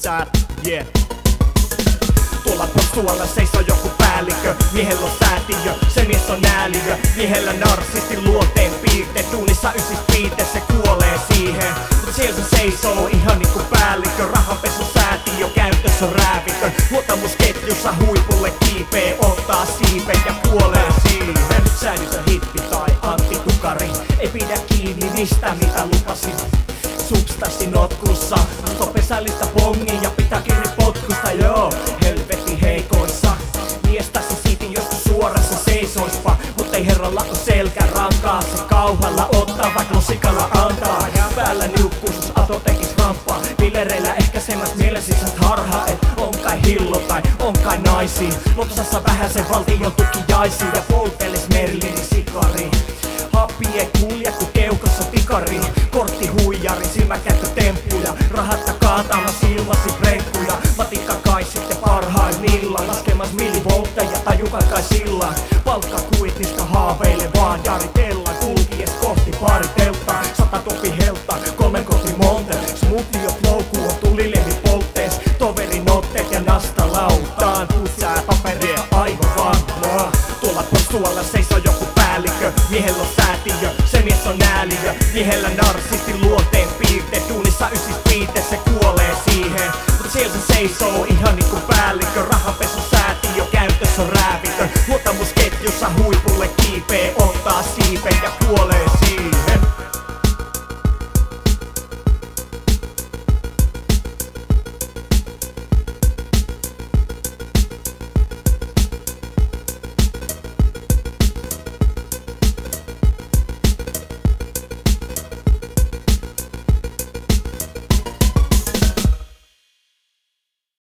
Pussat, yeah. Tuolla postualla seisoo joku päällikö Miehellä on säätiö, se mies on ääliö. Miehellä narsisti luonteen piirte. Tuunissa ysis piite, se kuolee siihen. Mut siellä se seisoo ihan niinku päällikö Rahanpesu säätiö, käytössä on räävikö. Luottamusketjussa huipulle kiipee Ottaa siipen ja kuolee siihen. Säädytön hippi tai antitukari. Ei pidä kiinni mistä mitä lupasin. Substanssi notkussa Musta pesällistä bongi ja pitää kiinni potkusta joo. Helvetin heikoissa. Miestäsi sitin joskus suorassa seisoispa. Mut ei herralla oo selkä rankaa Se kauhalla ottaa vaik lusikalla antaa. Päällä niukkuus ato tekis ramppaa. Pillereillä ehkä semmät mielesisät harha Et on kai hillo tai on kai naisi Lotusassa vähän se valtion tuki jaisi Ja poltelis Merlini tikari Kortti huijari, silmäkäyttötemppuja Rahatta kaatamas ilmasi prenkkuja Matikka kai sitten parhaimmillaan Laskemas millivoltteja tajukan kai sillä Palkka kuitista haaveille vaan. Jaritellaan kulkies kohti pariteltaa Sata topi helta, kolmen kohti monte. Jo plouku on tulilevi polttees. Toverin otteet ja nasta lautaan Pussää paperia aivan vanhaa Tuolla postualla seisoo joku päällikkö, miehellä on säätiö, se mies on ääliö, miehellä narsistin luonteen piirte, tuunissa ysis piite, se kuolee siihen. Mutta siellä se seisoo ihan niinku päällikkö, Rahapesu säätiö, käytössä on räävitö, luottamusketjussa huipulle kiipee, ottaa siipen ja kuolee.